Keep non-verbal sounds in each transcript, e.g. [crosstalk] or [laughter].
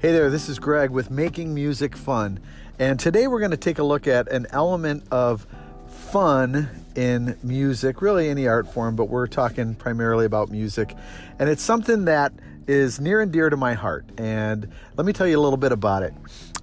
Hey there, this is Greg with Making Music Fun. And today we're going to take a look at an element of fun in music, really any art form, but we're talking primarily about music. And it's something that is near and dear to my heart. And let me tell you a little bit about it.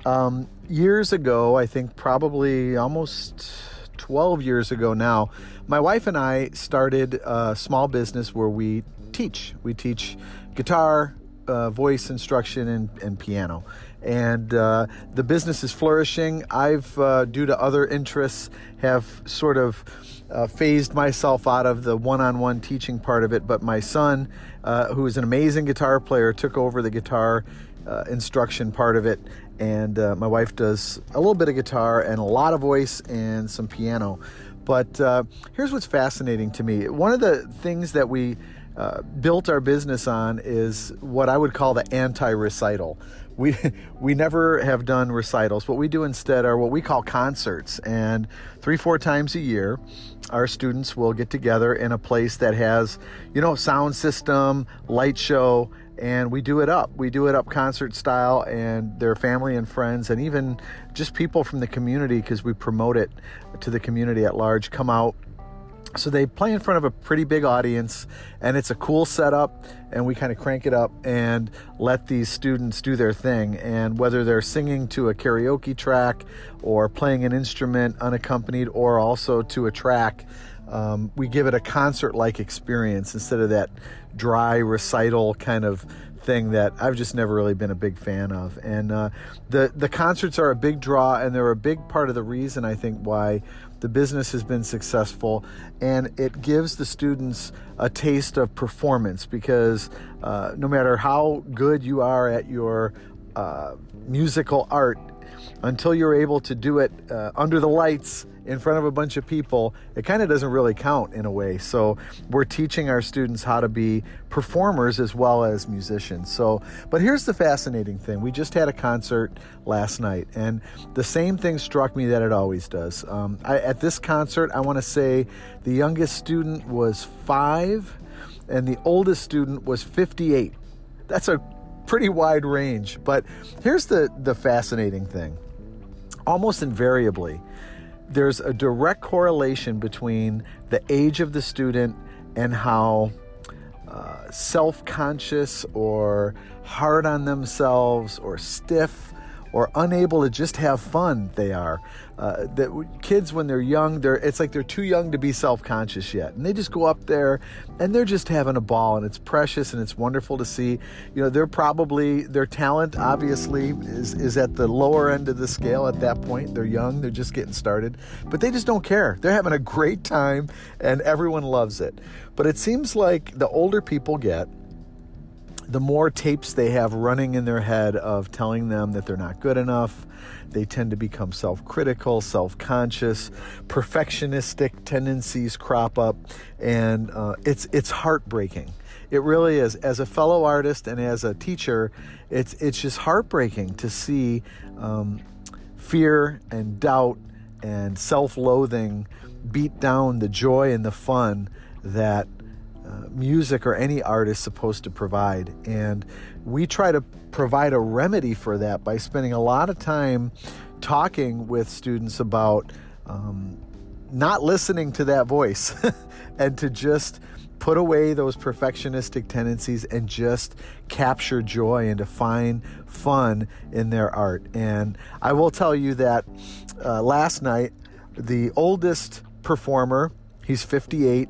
Um, years ago, I think probably almost 12 years ago now, my wife and I started a small business where we teach. We teach guitar, uh, voice instruction and, and piano. And uh, the business is flourishing. I've, uh, due to other interests, have sort of uh, phased myself out of the one on one teaching part of it. But my son, uh, who is an amazing guitar player, took over the guitar instruction part of it. And my wife does a little bit of guitar and a lot of voice and some piano. But here's what's fascinating to me. One of the things that we uh, built our business on is what I would call the anti recital. We, [laughs] we never have done recitals. What we do instead are what we call concerts. And three, four times a year, our students will get together in a place that has, you know, sound system, light show, and we do it up. We do it up concert style, and their family and friends, and even just people from the community, because we promote it to the community at large, come out so they play in front of a pretty big audience, and it's a cool setup. And we kind of crank it up and let these students do their thing. And whether they're singing to a karaoke track or playing an instrument unaccompanied or also to a track, um, we give it a concert like experience instead of that dry recital kind of thing that I've just never really been a big fan of. And uh, the the concerts are a big draw, and they're a big part of the reason I think why the business has been successful, and it gives the students a taste of performance because uh, no matter how good you are at your uh, musical art, until you're able to do it uh, under the lights in front of a bunch of people, it kind of doesn't really count in a way. So we're teaching our students how to be performers as well as musicians. So, but here's the fascinating thing: we just had a concert last night, and the same thing struck me that it always does. Um, I, at this concert, I want to say the youngest student was five, and the oldest student was 58. That's a pretty wide range. But here's the the fascinating thing: almost invariably there's a direct correlation between the age of the student and how uh, self conscious or hard on themselves or stiff or unable to just have fun they are. Uh, that kids when they're young, they're it's like they're too young to be self-conscious yet, and they just go up there and they're just having a ball, and it's precious and it's wonderful to see. You know, they're probably their talent obviously is is at the lower end of the scale at that point. They're young, they're just getting started, but they just don't care. They're having a great time, and everyone loves it. But it seems like the older people get the more tapes they have running in their head of telling them that they're not good enough, they tend to become self critical, self conscious, perfectionistic tendencies crop up, and uh, it's, it's heartbreaking. It really is. As a fellow artist and as a teacher, it's, it's just heartbreaking to see um, fear and doubt and self loathing beat down the joy and the fun that uh, music or any art is supposed to provide. And we try to provide a remedy for that by spending a lot of time talking with students about um, not listening to that voice [laughs] and to just put away those perfectionistic tendencies and just capture joy and to find fun in their art. And I will tell you that uh, last night, the oldest performer, he's 58,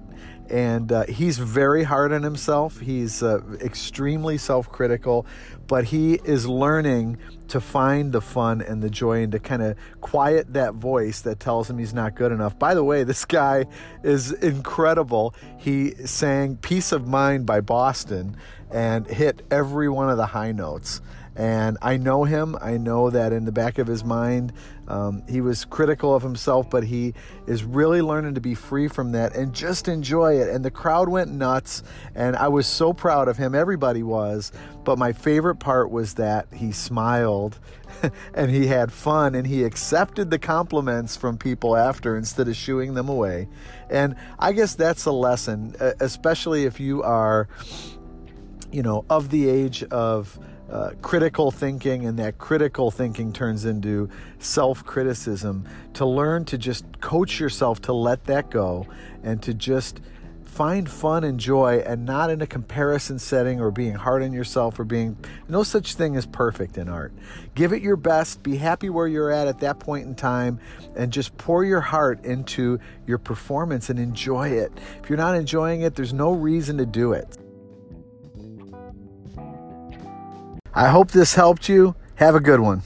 and uh, he's very hard on himself. He's uh, extremely self critical, but he is learning to find the fun and the joy and to kind of quiet that voice that tells him he's not good enough. By the way, this guy is incredible. He sang Peace of Mind by Boston and hit every one of the high notes. And I know him. I know that in the back of his mind, um, he was critical of himself, but he is really learning to be free from that and just enjoy it. And the crowd went nuts, and I was so proud of him. Everybody was. But my favorite part was that he smiled [laughs] and he had fun and he accepted the compliments from people after instead of shooing them away. And I guess that's a lesson, especially if you are, you know, of the age of uh, critical thinking, and that critical thinking turns into self criticism. To learn to just coach yourself to let that go and to just find fun and joy and not in a comparison setting or being hard on yourself or being no such thing as perfect in art. Give it your best, be happy where you're at at that point in time, and just pour your heart into your performance and enjoy it. If you're not enjoying it, there's no reason to do it. I hope this helped you. Have a good one.